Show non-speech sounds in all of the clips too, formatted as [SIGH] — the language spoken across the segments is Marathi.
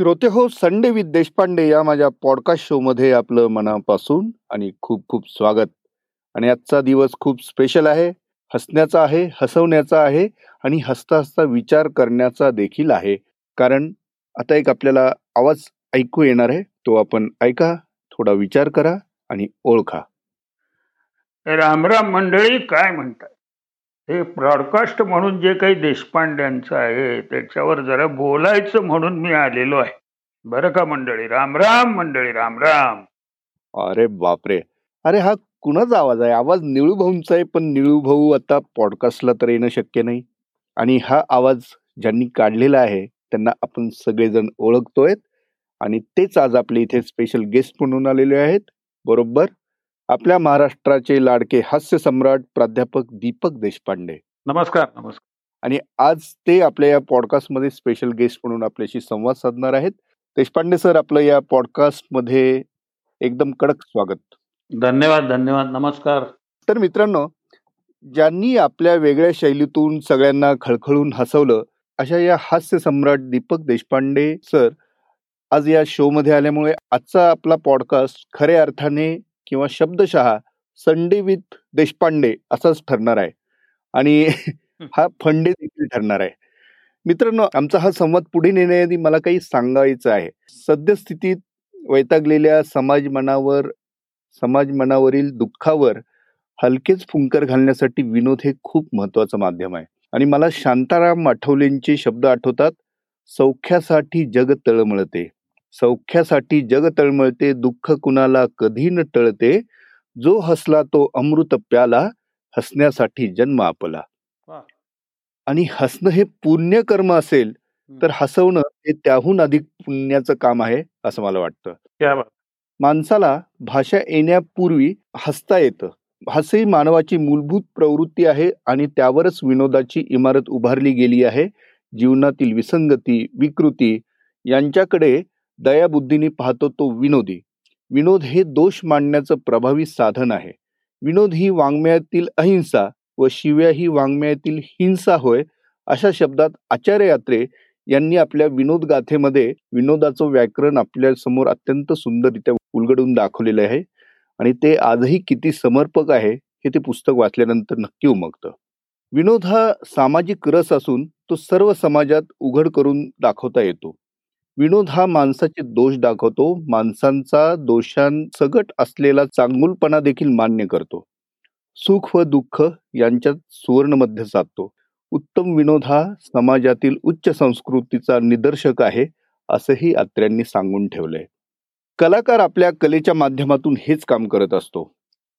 श्रोते हो संडे विथ देशपांडे या माझ्या पॉडकास्ट शो मध्ये आपलं मनापासून आणि खूप खूप स्वागत. आणि आजचा दिवस खूप स्पेशल आहे. हसण्याचा आहे हसवण्याचा आहे आणि हसता हसता विचार करण्याचा देखील आहे. कारण आता एक आपल्याला आवाज ऐकू येणार आहे तो आपण ऐका थोडा विचार करा आणि ओळखा. रामराम मंडळी काय म्हणतात हे ब्रॉडकास्ट म्हणून जे काही देशपांड्यांचं आहे त्याच्यावर जरा बोलायचं म्हणून मी आलेलो आहे. बरं का मंडळी? रामराम मंडळी रामराम अरे बापरे. अरे हा कुणाचा आवाज आहे? आवाज निळू भाऊंचा आहे पण निळू भाऊ आता पॉडकास्टला तर येणं शक्य नाही. आणि हा आवाज ज्यांनी काढलेला आहे त्यांना आपण सगळेजण ओळखतोय. आणि तेच आज आपले इथे स्पेशल गेस्ट म्हणून आलेले आहेत. बरोबर? आपल्या महाराष्ट्राचे लाडके हास्य सम्राट प्राध्यापक दीपक देशपांडे. नमस्कार नमस्कार. आणि आज ते आपल्या या पॉडकास्टमध्ये स्पेशल गेस्ट म्हणून आपल्याशी संवाद साधणार आहेत. देशपांडे सर आपलं या पॉडकास्टमध्ये एकदम कडक स्वागत. धन्यवाद धन्यवाद नमस्कार. तर मित्रांनो ज्यांनी आपल्या वेगळ्या शैलीतून सगळ्यांना खळखळून हसवलं अशा या हास्य सम्राट दीपक देशपांडे सर आज या शो मध्ये आल्यामुळे आजचा आपला पॉडकास्ट खऱ्या अर्थाने किंवा शब्दशः संडे विथ देशपांडे असाच ठरणार आहे. आणि [LAUGHS] हा फंडे देखील ठरणार आहे. मित्रांनो आमचा हा संवाद पुढे नेण्याआधी मला काही सांगायचं आहे. सद्यस्थितीत वैतागलेल्या समाज मनावर समाज मनावरील दुःखावर हलकेच फुंकर घालण्यासाठी विनोद हे खूप महत्वाचं माध्यम आहे. आणि मला शांताराम आठवलेंचे शब्द आठवतात सौख्यासाठी जग तळमळते. सौख्यासाठी जग तळमळते दुःख कुणाला कधी न टळते जो हसला तो अमृत प्याला हसण्यासाठी जन्म आपला. आणि हसणं हे पुण्य कर्म असेल तर हसवणं हे त्याहून अधिक पुण्याचं काम आहे असं मला वाटतं. माणसाला भाषा येण्यापूर्वी हसता येतं. हस ही मानवाची मूलभूत प्रवृत्ती आहे आणि त्यावरच विनोदाची इमारत उभारली गेली आहे. जीवनातील विसंगती विकृती यांच्याकडे दयाबुद्धीने पाहतो तो विनोदी. विनोद हे दोष मांडण्याचं प्रभावी साधन आहे. विनोद ही वाङ्मयातील अहिंसा व शिव्या ही वाङ्मयातील हिंसा होय अशा शब्दात आचार्य यात्रे यांनी आपल्या विनोद गाथेमध्ये विनोदाचं व्याकरण आपल्यासमोर अत्यंत सुंदररित्या उलगडून दाखवलेलं आहे आणि ते आजही किती समर्पक आहे हे ते पुस्तक वाचल्यानंतर नक्की उमगतं. विनोद हा सामाजिक रस असून तो सर्व समाजात उघड करून दाखवता येतो. विनोद हा माणसाचे दोष दाखवतो माणसांचा दोषांसगट असलेला चांगुलपणा देखील मान्य करतो. सुख व दुःख यांच्यात सुवर्णमध्ये साधतो. उत्तम विनोद हा समाजातील उच्च संस्कृतीचा निदर्शक आहे असंही अत्र्यांनी सांगून ठेवलंय. कलाकार आपल्या कलेच्या माध्यमातून हेच काम करत असतो.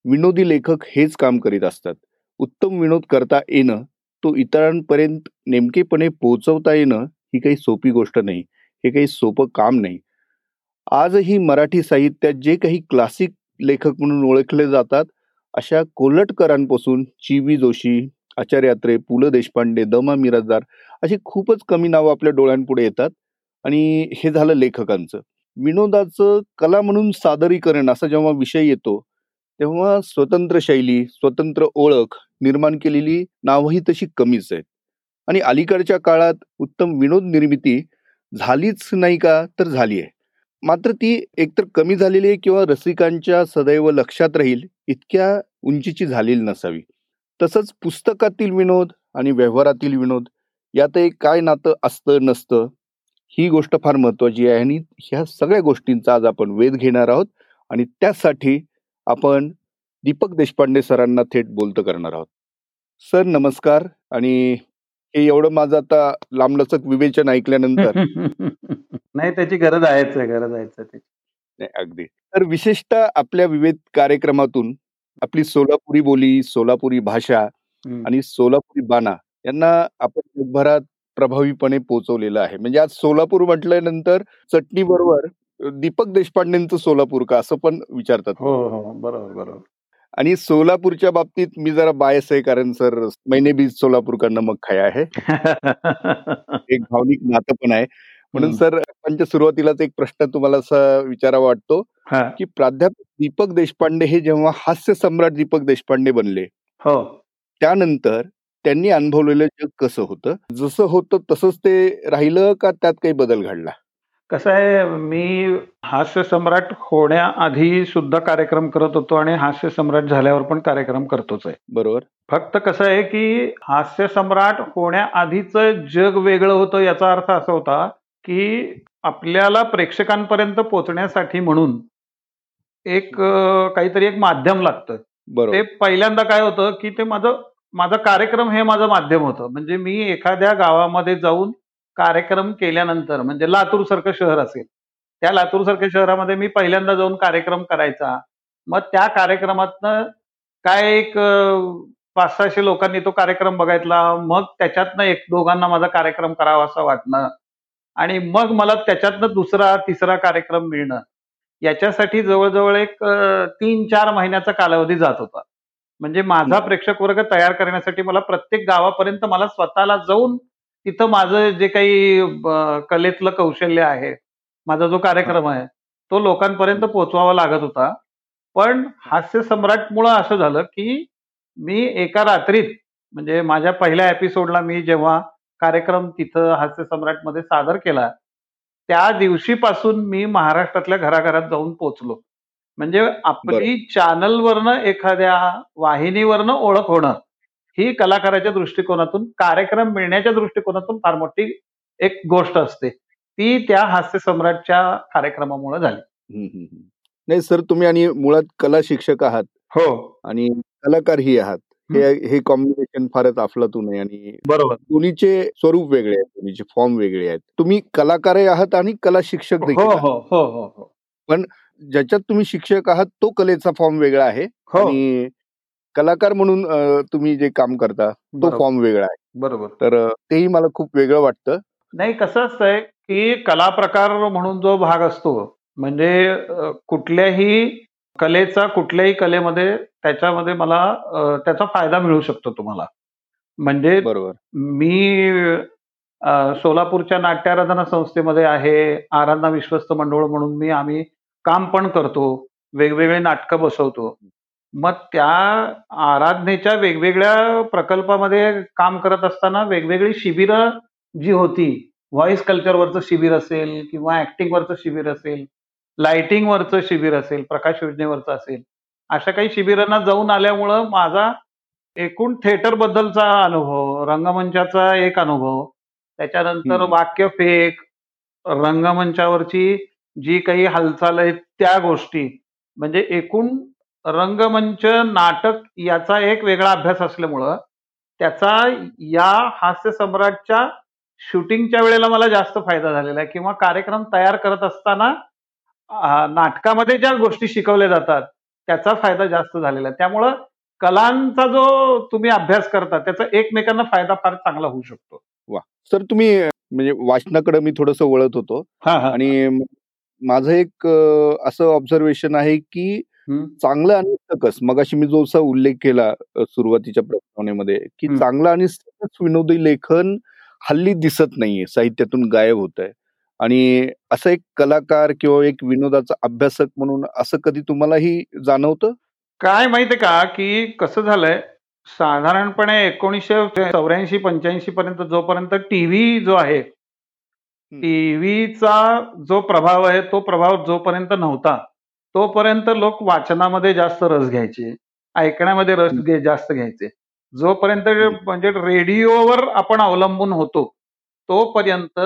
विनोदी लेखक हेच काम करीत असतात. उत्तम विनोद करता येणं तो इतरांपर्यंत नेमकेपणे पोहोचवता येणं ही काही सोपी गोष्ट नाही. हे काही सोपं काम नाही. आजही मराठी साहित्यात जे काही क्लासिक लेखक म्हणून ओळखले जातात अशा कोल्हटकरांपासून ची वी जोशी आचार्य यात्रे पु ल देशपांडे दमा मिराजदार अशी खूपच कमी नावं आपल्या डोळ्यांपुढे येतात. आणि हे झालं लेखकांचं. विनोदाचं कला म्हणून सादरीकरण असा जेव्हा विषय येतो तेव्हा स्वतंत्र शैली स्वतंत्र ओळख निर्माण केलेली नावही तशी कमीच आहेत. आणि अलीकडच्या काळात उत्तम विनोद निर्मिती झालीच नाही का तर झाली आहे. मात्र ती एकतर कमी झालेली आहे किंवा रसिकांच्या सदैव लक्षात राहील इतक्या उंचीची झालेली नसावी. तसंच पुस्तकातील विनोद आणि व्यवहारातील विनोद यात एक काय नातं असतं नसतं ही गोष्ट फार महत्वाची आहे आणि ह्या सगळ्या गोष्टींचा आज आपण वेध घेणार आहोत आणि त्यासाठी आपण दीपक देशपांडे सरांना थेट बोलतं करणार आहोत. सर नमस्कार आणि हे एवढं माझं आता लांबलचक विवेचन ऐकल्यानंतर. [LAUGHS] नाही त्याची गरज आहेच गरज आहेच अगदी. तर विशेषतः आपल्या विविध कार्यक्रमातून आपली सोलापुरी बोली सोलापुरी भाषा आणि सोलापुरी बाणा यांना आपण जगभरात प्रभावीपणे पोहोचवलेलं आहे. म्हणजे आज सोलापूर म्हटल्यानंतर चटणी बरोबर दीपक देशपांडेंचं सोलापूर का? असं पण विचारतात. हो हो. बरोबर बरोबर. आणि सोलापूरच्या बाबतीत मी जरा बायस आहे कारण सर मैने बी सोलापूर कडनं मग खाया आहे. [LAUGHS] एक भावनिक नातं पण आहे. म्हणून सर आपण सुरुवातीलाच एक प्रश्न तुम्हाला असा विचारावा वाटतो की प्राध्यापक दीपक देशपांडे हे जेव्हा हास्य सम्राट दीपक देशपांडे बनले हो. त्यानंतर त्यांनी अनुभवलेलं जग कसं होतं? जसं होतं तसंच ते राहिलं का त्यात काही बदल घडला? कसं आहे मी हास्य सम्राट होण्याआधी सुद्धा कार्यक्रम करत होतो आणि हास्य सम्राट झाल्यावर पण कार्यक्रम करतोच आहे. बरोबर. फक्त कसं आहे की हास्य सम्राट होण्याआधीचं जग वेगळं होतं याचा अर्थ असा होता की आपल्याला प्रेक्षकांपर्यंत पोहोचण्यासाठी म्हणून एक काहीतरी एक माध्यम लागतं. ते बरोबर पहिल्यांदा काय होतं की ते माझं माझा कार्यक्रम हे माझं माध्यम होतं. म्हणजे मी एखाद्या गावामध्ये जाऊन कार्यक्रम केल्यानंतर म्हणजे लातूर सारखं शहर असेल त्या लातूर सारख्या शहरामध्ये मी पहिल्यांदा जाऊन कार्यक्रम करायचा. मग त्या कार्यक्रमातनं काय एक पाच सहाशे लोकांनी तो कार्यक्रम बघायला मग त्याच्यातनं एक दोघांना माझा कार्यक्रम करावा असं वाटणं आणि मग मला त्याच्यातनं दुसरा तिसरा कार्यक्रम मिळणं. याच्यासाठी जवळजवळ एक तीन चार महिन्याचा कालावधी जात होता. म्हणजे माझा प्रेक्षक वर्ग तयार करण्यासाठी मला प्रत्येक गावापर्यंत मला स्वतःला जाऊन तिथं माझं जे काही कलेतलं कौशल्य आहे माझा जो कार्यक्रम आहे तो लोकांपर्यंत पोहोचवावा लागत होता. पण हास्य सम्राटमुळं असं झालं की मी एका रात्रीत म्हणजे माझ्या पहिल्या एपिसोडला मी जेव्हा कार्यक्रम तिथं हास्य सम्राटमध्ये सादर केला त्या दिवशीपासून मी महाराष्ट्रातल्या घराघरात जाऊन पोचलो म्हणजे आपली चॅनलवरनं एखाद्या वाहिनीवरनं ओळख होणं ही कलाकाराच्या दृष्टिकोनातून कार्यक्रम मिळण्याच्या दृष्टिकोनातून फार मोठी एक गोष्ट असते. ती त्या हास्य सम्राटच्या कार्यक्रमामुळे झाली. नाही सर तुम्ही आणि मुळात कला शिक्षक आहात. हो. आणि कलाकारही आहात. हे हे कॉम्बिनेशन फारच अफलातून आहे आणि बरोबर. दोन्हीचे स्वरूप वेगळे आहेत दोन्हीचे फॉर्म वेगळे आहेत. तुम्ही कलाकारही आहात आणि कला शिक्षक देखील हो. हो हो हो हो. ज्याच्यात तुम्ही शिक्षक आहात तो कलेचा फॉर्म वेगळा आहे. हो. आणि कलाकार म्हणून तुम्ही जे काम करता तो फॉर्म वेगळा आहे. बरोबर. तर तेही मला खूप वेगळं वाटतं. नाही कसं असतंय की कला प्रकार म्हणून जो भाग असतो म्हणजे कुठल्याही कलेचा कुठल्याही कलेमध्ये त्याच्यामध्ये मला त्याचा फायदा मिळू शकतो तुम्हाला. म्हणजे बरोबर. मी सोलापूरच्या नाट्याराधना संस्थेमध्ये आहे आराधना विश्वस्त मंडळ म्हणून मी आम्ही काम पण करतो वेगवेगळे नाटकं बसवतो. मग त्या आराधनेच्या वेगवेगळ्या प्रकल्पामध्ये काम करत असताना वेगवेगळी शिबिरं जी होती व्हॉइस कल्चरवरचं शिबिर असेल किंवा ऍक्टिंगवरचं शिबिर असेल लाइटिंगवरचं शिबिर असेल प्रकाश योजनेवरचं असेल अशा काही शिबिरांना जाऊन आल्यामुळं माझा एकूण थिएटर बद्दलचा अनुभव रंगमंचाचा एक अनुभव त्याच्यानंतर हम्म. वाक्यफेक रंगमंचावरची जी काही हालचाल आहे त्या गोष्टी म्हणजे एकूण रंगमंच नाटक याचा एक वेगळा अभ्यास असल्यामुळं त्याचा या हास्य सम्राटच्या शूटिंगच्या वेळेला मला जास्त फायदा झालेला आहे. किंवा कार्यक्रम तयार करत असताना नाटकामध्ये ज्या गोष्टी शिकवल्या जातात त्याचा फायदा जास्त झालेला आहे. त्यामुळं कलांचा जो तुम्ही अभ्यास करता त्याचा एकमेकांना फायदा फार चांगला होऊ शकतो. सर तुम्ही म्हणजे वाचनाकडे मी थोडस वळत होतो. आणि माझं एक असं ऑब्झर्वेशन आहे की चांगलं आणि सकस. मगाशी मी जो असा उल्लेख केला अ, सुरुवातीच्या प्रस्तावनेमध्ये की. चांगलं आणि सकस विनोदी लेखन हल्ली दिसत नाहीये साहित्यातून गायब होत आहे आणि असं एक कलाकार किंवा एक विनोदाचा अभ्यासक म्हणून असं कधी तुम्हालाही जाणवतं? काय माहितीये का की कसं झालंय साधारणपणे एकोणीसशे चौऱ्याऐंशी पंच्याऐंशी पर्यंत जोपर्यंत टीव्ही जो आहे टीव्हीचा जो प्रभाव आहे तो प्रभाव जोपर्यंत नव्हता तोपर्यंत लोक वाचनामध्ये जास्त रस घ्यायचे ऐकण्यामध्ये रस जास्त घ्यायचे. जोपर्यंत म्हणजे रेडिओवर आपण अवलंबून होतो तोपर्यंत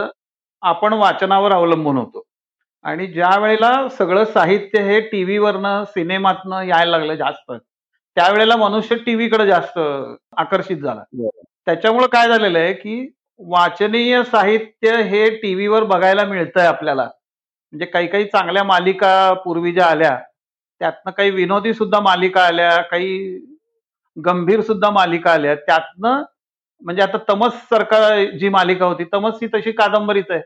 आपण वाचनावर अवलंबून होतो. आणि ज्या वेळेला सगळं साहित्य हे टीव्हीवरनं सिनेमातनं यायला लागलं जास्त त्यावेळेला मनुष्य टीव्हीकडे जास्त आकर्षित झाला. बरोबर. त्याच्यामुळे काय झालेलं आहे की वाचनीय साहित्य हे टीव्हीवर बघायला मिळतंय आपल्याला. म्हणजे काही काही चांगल्या मालिका पूर्वी ज्या आल्या त्यातनं काही विनोदी सुद्धा मालिका आल्या काही गंभीर सुद्धा मालिका आल्या. त्यातनं म्हणजे आता तमस सारखा जी मालिका होती तमस ही तशी कादंबरीच आहे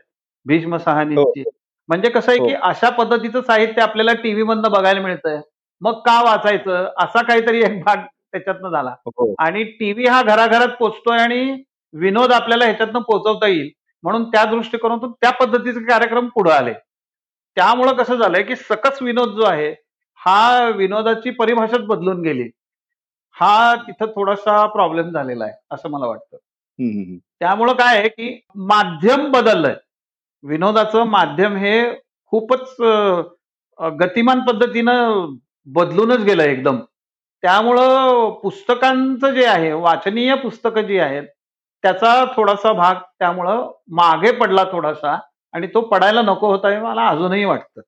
भीष्म सहानीची. म्हणजे कसं आहे की अशा पद्धतीचं साहित्य आपल्याला टीव्ही मधनं बघायला मिळतंय. मग का वाचायचं? असा काहीतरी एक भाग त्याच्यातनं झाला. हो. आणि टीव्ही हा घराघरात पोचतोय आणि विनोद आपल्याला ह्याच्यातनं पोहोचवता येईल. म्हणून त्या दृष्टिकोनातून त्या पद्धतीचे कार्यक्रम पुढे आले. त्यामुळं कसं झालंय की सकस विनोद जो आहे हा विनोदाची परिभाषाच बदलून गेली. हा तिथं थोडासा प्रॉब्लेम झालेला आहे असं मला वाटतं. त्यामुळं काय आहे की माध्यम बदललंय. विनोदाचं माध्यम हे खूपच गतिमान पद्धतीनं बदलूनच गेलं एकदम. त्यामुळं पुस्तकांचं जे आहे वाचनीय पुस्तकं जी आहेत त्याचा थोडासा भाग त्यामुळं मागे पडला थोडासा. आणि तो पडायला नको होता हे मला अजूनही वाटतं.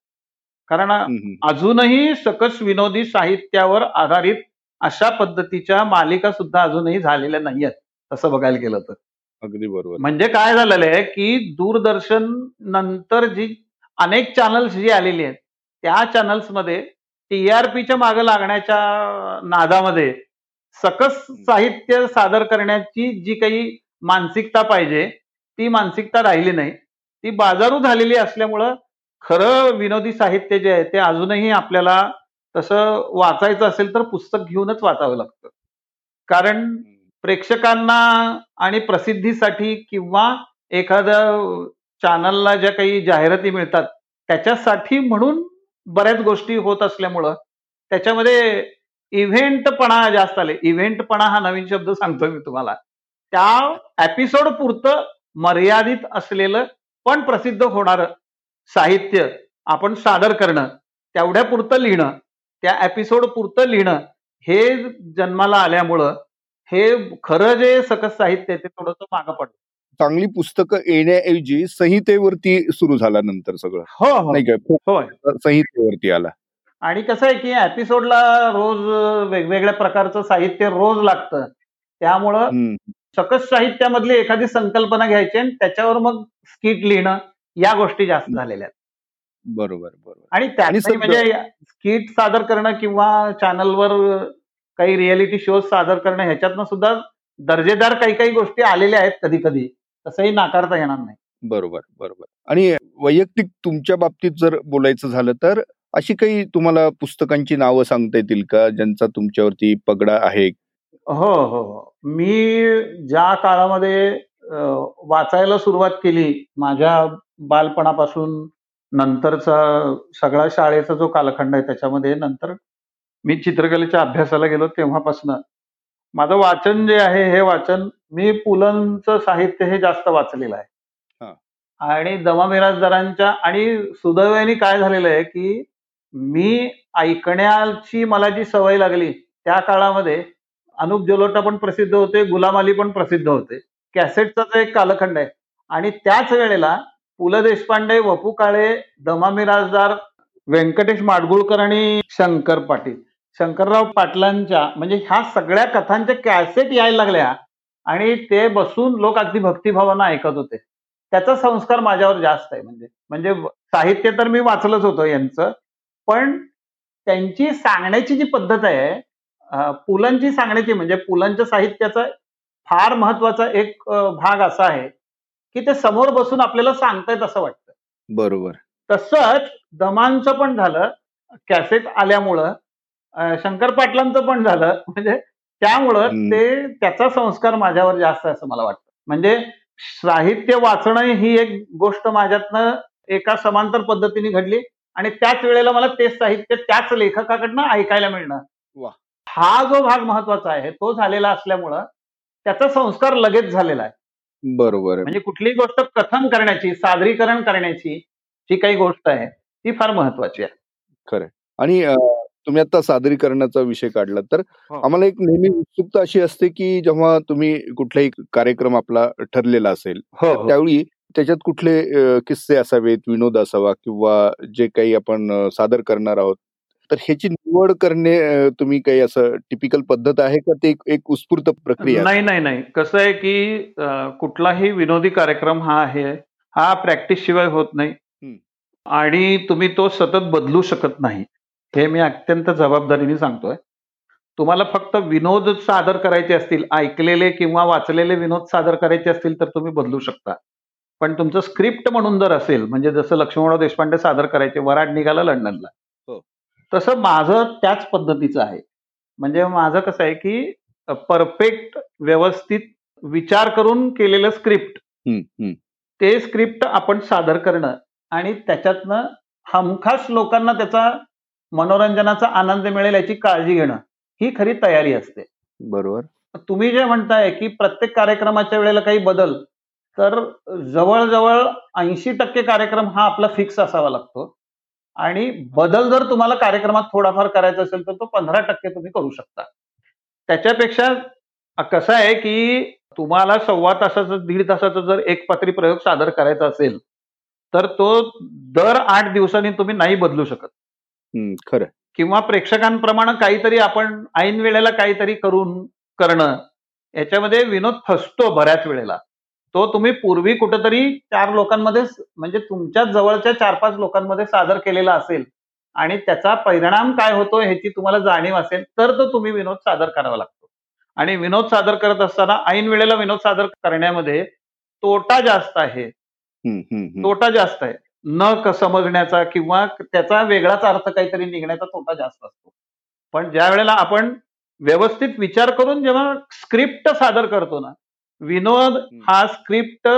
कारण. अजूनही सकस विनोदी साहित्यावर आधारित अशा पद्धतीच्या मालिका सुद्धा अजूनही झालेल्या नाहीयेत तसं बघायला गेलं तर. अगदी बरोबर. म्हणजे काय झालेलं आहे की दूरदर्शन नंतर जी अनेक चॅनल्स जी आलेली आहेत त्या चॅनल्समध्ये टीआरपीच्या मागे लागण्याच्या नादामध्ये सकस साहित्य सादर करण्याची जी काही मानसिकता पाहिजे ती मानसिकता राहिली नाही. ती बाजारू झालेली असल्यामुळं खरं विनोदी साहित्य जे आहे ते अजूनही आपल्याला तसं वाचायचं असेल तर पुस्तक घेऊनच वाचावं लागतं. कारण प्रेक्षकांना आणि प्रसिद्धीसाठी किंवा एखाद्या चॅनलला ज्या काही जाहिराती मिळतात त्याच्यासाठी म्हणून बऱ्याच गोष्टी होत असल्यामुळं त्याच्यामध्ये इव्हेंटपणा जास्त आले. इव्हेंटपणा हा नवीन शब्द सांगतोय मी तुम्हाला. त्या एपिसोड पुरतं मर्यादित असलेलं पण प्रसिद्ध होणारं साहित्य आपण सादर करणं तेवढ्या पुरतं लिहिणं त्या एपिसोड पुरतं लिहिणं हे जन्माला आल्यामुळं हे खरं जे सकस साहित्य ते थोडंसं मागं पडलं. चांगली पुस्तकं येण्याऐवजी संहितेवरती सुरू झाला नंतर सगळं. हो हो. नाही काय संहितेवरती आला. आणि कसं आहे की एपिसोडला रोज वेगवेगळ्या प्रकारचं साहित्य रोज लागतं. त्यामुळं. सकस साहित्यामधली एखादी संकल्पना घ्यायची आणि त्याच्यावर मग स्किट लिहिणं या गोष्टी जास्त झालेल्या आहेत. बरोबर बरोबर. आणि सर- म्हणजे स्किट सादर करणं किंवा चॅनलवर काही रियालिटी शो सादर करणं ह्याच्यातनं सुद्धा दर्जेदार काही काही गोष्टी आलेल्या आहेत कधी कधी तसंही नाकारता येणार नाही. बरोबर बरोबर. आणि वैयक्तिक तुमच्या बाबतीत जर बोलायचं झालं तर अशी काही तुम्हाला पुस्तकांची नावं सांगता येतील का? ज्यांचा तुमच्यावरती पगडा आहे? हो हो हो. मी ज्या काळामध्ये अ, वाचायला सुरुवात केली माझ्या बालपणापासून नंतरचा सगळा शाळेचा जो कालखंड आहे त्याच्यामध्ये नंतर मी चित्रकलेच्या अभ्यासाला गेलो तेव्हापासनं. माझं वाचन जे आहे हे वाचन मी पुलंचं साहित्य हे जास्त वाचलेलं हा. आहे आणि दमा मिराजदारांच्या आणि सुदैवाने काय झालेलं आहे की मी ऐकण्याची मला जी सवय लागली त्या काळामध्ये अनुप जलोटा पण प्रसिद्ध होते गुलाम अली पण प्रसिद्ध होते. कॅसेटचा एक कालखंड आहे आणि त्याच वेळेला पु ल देशपांडे वपू काळे दमा मिराजदार व्यंकटेश माडगुळकर आणि शंकर पाटील. शंकरराव पाटलांच्या म्हणजे ह्या सगळ्या कथांच्या कॅसेट यायला लागल्या आणि ते बसून लोक अगदी भक्तिभावानं ऐकत होते. त्याचा संस्कार माझ्यावर जास्त आहे म्हणजे म्हणजे साहित्य तर मी वाचलंच होतं यांचं पण त्यांची सांगण्याची जी पद्धत आहे पुलंची सांगण्याची म्हणजे पुलंच्या साहित्याचा फार महत्त्वाचा एक भाग असा आहे की ते समोर बसून आपल्याला सांगतायत असं वाटतं बरोबर तसंच दमांचं पण झालं कॅसेट आल्यामुळं शंकर पाटलांचं पण झालं म्हणजे त्यामुळं. ते त्याचा संस्कार माझ्यावर जास्त असं मला वाटतं म्हणजे साहित्य वाचणं ही एक गोष्ट माझ्यातनं एका समांतर पद्धतीने घडली आणि त्याच वेळेला मला तेच साहित्य त्याच लेखकाकडनं ऐकायला मिळणं वा. हा जो भाग महत्त्वाचा आहे तो झालेला असल्यामुळं त्याचा संस्कार लगेच झालेला आहे बरोबर. म्हणजे कुठलीही गोष्ट कथन करण्याची सादरीकरण करण्याची जी काही गोष्ट आहे ती फार महत्वाची आहे आणि अ, तुम्ही आता सादरीकरणाचा विषय काढला तर हो. आम्हाला एक नेहमी उत्सुकता अशी असते की जेव्हा तुम्ही कुठलाही कार्यक्रम आपला ठरलेला असेल हो त्यावेळी त्याच्यात कुठले किस्से असावेत विनोद असावा किंवा जे काही आपण सादर करणार आहोत तर ह्याची निवड करणे तुम्ही काही असं टिपिकल पद्धत आहे का ते एक- उत्स्फूर्त प्रक्रिया? नाही नाही नाही कसं आहे की कुठलाही विनोदी कार्यक्रम हा आहे हा प्रॅक्टिस शिवाय होत नाही. आणि तुम्ही तो सतत बदलू शकत नाही हे मी अत्यंत जबाबदारीने सांगतोय तुम्हाला फक्त विनोद सादर करायचे असतील ऐकलेले किंवा वाचलेले विनोद सादर करायचे असतील तर तुम्ही बदलू शकता पण तुमचं स्क्रिप्ट म्हणून जर असेल म्हणजे जसं लक्ष्मणराव देशपांडे सादर करायचे वराड निघाला लंडनला. तसं माझं त्याच पद्धतीचं आहे. म्हणजे माझं कसं आहे की परफेक्ट व्यवस्थित विचार करून केलेलं स्क्रिप्ट. ते स्क्रिप्ट आपण सादर करणं आणि त्याच्यातनं हमखास लोकांना त्याचा मनोरंजनाचा आनंद मिळेल याची काळजी घेणं ही खरी तयारी असते. बरोबर. तुम्ही जे म्हणताय की प्रत्येक कार्यक्रमाच्या वेळेला काही बदल तर जवळजवळ ऐंशी टक्के कार्यक्रम हा आपला फिक्स असावा लागतो. आणि बदल जर तुम्हाला कार्यक्रमात थोडाफार करायचा असेल तर तो पंधरा टक्के तुम्ही करू शकता. त्याच्यापेक्षा कसं आहे की तुम्हाला सव्वा तासाचं दीड तासाचं जर एक पात्री प्रयोग सादर करायचा असेल तर तो दर आठ दिवसांनी तुम्ही नाही बदलू शकत. खरं. किंवा प्रेक्षकांप्रमाणे काहीतरी आपण ऐन वेळेला काहीतरी करून करणं याच्यामध्ये विनोद फसतो बऱ्याच वेळेला. तो तुम्ही पूर्वी कुठेतरी चार लोकांमध्ये म्हणजे तुमच्या जवळच्या चार पाच लोकांमध्ये सादर केलेला असेल आणि त्याचा परिणाम काय होतो ह्याची तुम्हाला जाणीव असेल तर तो तुम्ही विनोद सादर करावा लागतो. आणि विनोद सादर करत असताना ऐन वेळेला विनोद सादर करण्यामध्ये तोटा जास्त आहे. तोटा जास्त आहे. न समजण्याचा किंवा त्याचा वेगळाच अर्थ काहीतरी निघण्याचा तोटा जास्त असतो. पण ज्या वेळेला आपण व्यवस्थित विचार करून जेव्हा स्क्रिप्ट सादर करतो ना विनोद हा स्क्रिप्ट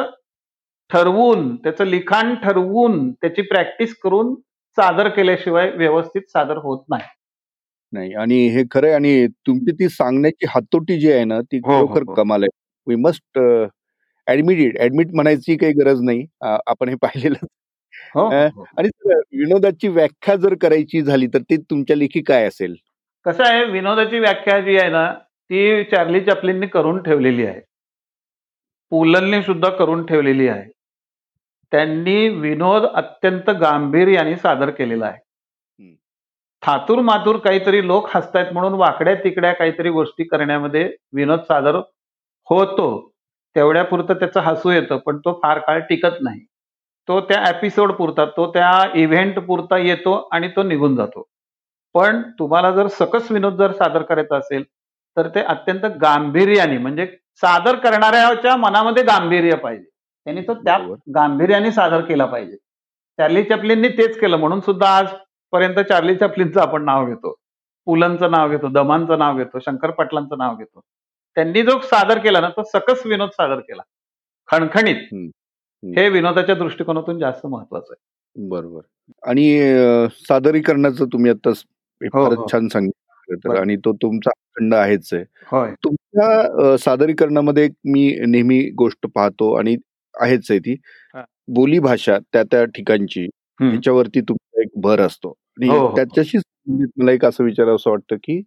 ठरवून त्याचं लिखाण ठरवून त्याची प्रॅक्टिस करून सादर केल्याशिवाय व्यवस्थित सादर होत नाही. नाही आणि हे खरं आहे आणि तुमची ती सांगण्याची हातोटी जी आहे ना ती हो, हो, खरोखर हो. कमाल आहे. वी मस्ट ऍडमिट ऍडमिट म्हणायची काही गरज नाही. आपण हे पाहिलेलं हो. आणि विनोदाची व्याख्या जर करायची झाली तर ती तुमच्या लेखी काय असेल? कसं आहे विनोदाची व्याख्या जी आहे ना ती चार्ली चॅपलिननी करून ठेवलेली आहे. पुलंनी सुद्धा करून ठेवलेली आहे. त्यांनी विनोद अत्यंत गांभीर्याने सादर केलेला आहे. थातूर मातूर काहीतरी लोक हसतायत म्हणून वाकड्या तिकड्या काहीतरी गोष्टी करण्यामध्ये विनोद सादर होतो. तेवढ्यापुरतं त्याचं हसू येतं पण तो फार काळ टिकत नाही. तो त्या एपिसोड पुरता तो त्या इव्हेंट पुरता येतो आणि तो निघून जातो. पण तुम्हाला जर सकस विनोद जर सादर करायचा असेल तर ते अत्यंत गांभीर्याने म्हणजे सादर करणाऱ्याच्या मनामध्ये गांभीर्य पाहिजे. त्यांनी तो त्या. गांभीर्याने सादर केला पाहिजे. चार्ली चॅपलिननी तेच केलं. म्हणून सुद्धा आजपर्यंत चार्ली चॅपलिनचं आपण नाव घेतो. पुलंचं नाव घेतो. दमांचं नाव घेतो. शंकर पाटलांचं नाव घेतो. त्यांनी जो सादर केला ना तो सकस विनोद सादर केला. खणखणीत. हे विनोदाच्या दृष्टिकोनातून जास्त महत्वाचं आहे. बरोबर. आणि सादरीकरणाचं तुम्ही आता हो, हो. छान सांगितलं. तर बरं. आणि तो तुमचा खंड आहेच आहे होय तुमच्या अ, सादरीकरणामध्ये एक मी नेहमी गोष्ट पाहतो आणि आहेच आहे ती हा. बोली भाषा त्या त्या ठिकाणची हम्म. ह्याच्यावरती तुमचा एक भर असतो आणि हो, हो. त्याच्याशी संबंधित मला एक असं विचारावं असं वाटतं की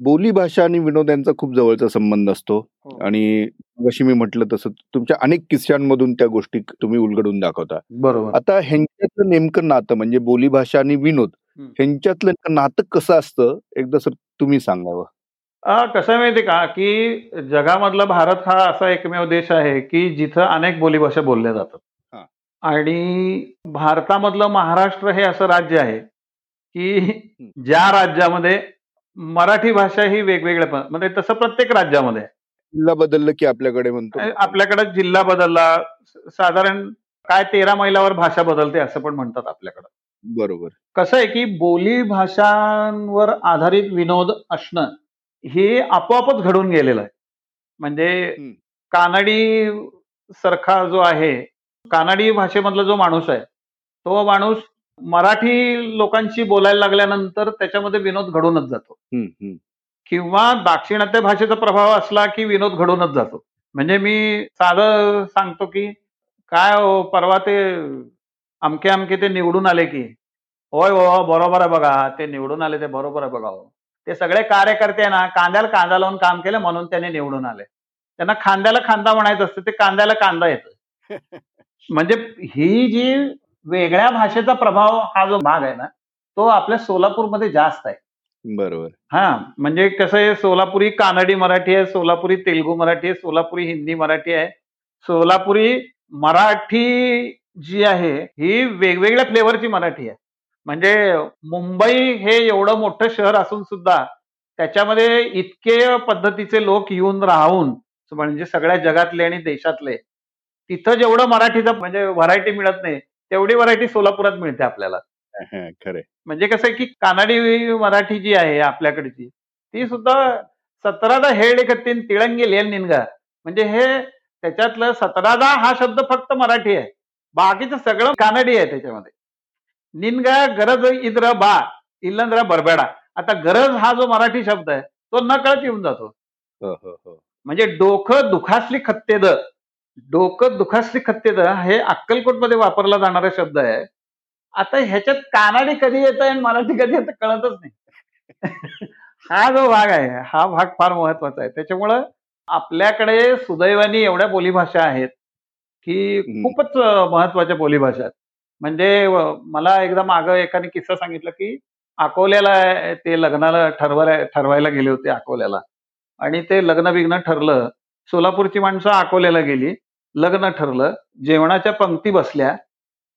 बोली भाषा आणि विनोद यांचा खूप जवळचा संबंध असतो हो. आणि जशी मी म्हटलं तसं तुमच्या अनेक किस्स्यांमधून त्या गोष्टी तुम्ही उलगडून दाखवता बरोबर आता ह्यांच्यातलं नेमकं नातं म्हणजे बोली भाषा आणि विनोद. ह्यांच्यातलं नातं कसं असतं? एकदा सर तुम्ही सांगावं. कसं आहे माहिती का? की जगामधला भारत हा असा एकमेव देश आहे की जिथं अनेक बोलीभाषा बोलल्या जातात. हा. आणि भारतामधलं महाराष्ट्र हे असं राज्य आहे की ज्या राज्यामध्ये मराठी भाषा ही वेगवेगळ्या म्हणजे तसं प्रत्येक राज्यामध्ये. जिल्हा बदललं की आपल्याकडे म्हणतो. आपल्याकडे जिल्हा बदलला साधारण काय तेरा मैलावर भाषा बदलते असं पण म्हणतात आपल्याकडं. बरोबर कसं आहे की बोली भाषांवर आधारित विनोद असणं हे आपोआपच घडून गेलेलं आहे म्हणजे. कानडी सारखा जो आहे कानडी भाषेमधला जो माणूस आहे तो माणूस मराठी लोकांशी बोलायला लागल्यानंतर त्याच्यामध्ये विनोद घडूनच जातो. किंवा दाक्षिणात्य भाषेचा प्रभाव असला की विनोद घडूनच जातो म्हणजे मी साधं सांगतो की काय हो परवा ते अमके अमके ते निवडून आले की. होय हो बरोबर आहे बघा. ते निवडून आले ते बरोबर आहे बघा हो. ते सगळे कार्यकर्ते ना कांद्याला कांदा लावून काम केलं म्हणून त्याने निवडून आले. त्यांना खांद्याला खांदा म्हणायचं असतं ते कांद्याला कांदा येतो [LAUGHS] म्हणजे ही जी वेगळ्या भाषेचा प्रभाव हा जो भाग आहे ना तो आपल्या सोलापूरमध्ये जास्त आहे. बरोबर. हा म्हणजे कसं आहे सोलापुरी कानडी मराठी आहे सोलापुरी तेलुगू मराठी आहे सोलापुरी हिंदी मराठी आहे सोलापुरी मराठी जी आहे ही वेगवेगळ्या फ्लेवरची मराठी आहे. म्हणजे मुंबई हे एवढं मोठं शहर असून सुद्धा त्याच्यामध्ये इतके पद्धतीचे लोक येऊन राहून म्हणजे सगळ्या जगातले आणि देशातले तिथं जेवढं मराठीचं म्हणजे व्हरायटी मिळत नाही तेवढी व्हरायटी सोलापुरात मिळते आपल्याला. खरंय. म्हणजे कसं आहे की कानडी मराठी जी आहे आपल्याकडची ती सुद्धा सतरादा हेळ कत्तीन तिळंगी लेन निनगा म्हणजे हे त्याच्यातलं सतरादा हा शब्द फक्त मराठी आहे. बाकीचं सगळं कानडी आहे त्याच्यामध्ये. निनगा गरज इद्र बा इल्लंद्र बरबेडा. आता गरज हा जो मराठी शब्द आहे तो नकळत येऊन जातो. हो, हो, हो. म्हणजे डोकं दुखासली खत्तेद. डोकं दुखासली खत्तेद हे अक्कलकोटमध्ये वापरला जाणारा शब्द आहे. आता ह्याच्यात कानाडी कधी येत आहे मराठी कधी येतं कळतच नाही. [LAUGHS] हा जो भाग आहे हा भाग फार महत्त्वाचा आहे. त्याच्यामुळं आपल्याकडे सुदैवानी एवढ्या बोलीभाषा आहेत. की हम्म. खूपच महत्त्वाच्या बोलीभाषा आहेत. म्हणजे मला एकदा मागं एकाने किस्सा सांगितलं की अकोल्याला ते लग्नाला ठरवायला ठरवायला गेले होते अकोल्याला. आणि ते लग्न बिग्न ठरलं सोलापूरची माणसं अकोल्याला गेली लग्न ठरलं जेवणाच्या पंक्ती बसल्या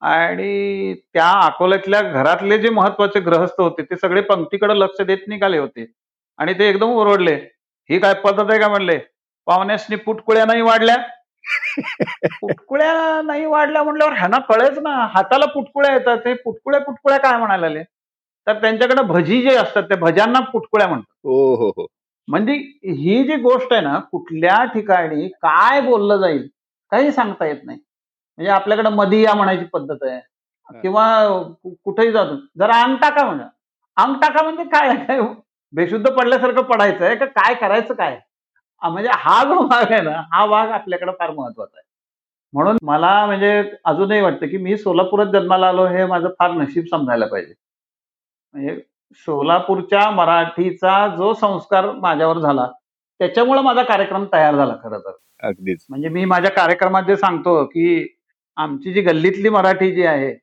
आणि त्या अकोल्यातल्या घरातले जे महत्त्वाचे ग्रहस्थ होते ते सगळे पंक्तीकडे लक्ष देत निघाले होते. आणि ते एकदम ओरडले ही काय पद्धत आहे का? म्हणले पाहुण्यासनी पुटकुळ्या नाही वाढल्या? पुटकुळ्या नाही वाढल्या म्हटल्यावर ह्यांना कळेच ना. हाताला पुटकुळ्या येतात. ते पुटकुळ्या पुटकुळ्या काय म्हणायला तर त्यांच्याकडे भजी जे असतात त्या भज्यांना पुटकुळ्या म्हणतात. हो हो हो. म्हणजे ही जी गोष्ट आहे ना कुठल्या ठिकाणी काय बोललं जाईल काही सांगता येत नाही. म्हणजे आपल्याकडे मदिया म्हणायची पद्धत आहे. किंवा कुठेही जातो. जरा अंग टाका म्हणा. अंग टाका म्हणजे काय? काय बेशुद्ध पडल्यासारखं पडायचं आहे का? काय करायचं काय? म्हणजे हा जो भाग आहे ना हा भाग आपल्याकडे फार महत्त्वाचा आहे. म्हणून मला म्हणजे अजूनही वाटतं की मी सोलापुरात जन्माला आलो हे माझं फार नशीब समजायला पाहिजे. म्हणजे सोलापूरच्या मराठीचा जो संस्कार माझ्यावर झाला त्याच्यामुळे माझा कार्यक्रम तयार झाला खरं तर. अगदीच. म्हणजे मी माझ्या कार्यक्रमात जे सांगतो की आमची जी गल्लीतली मराठी जी आहे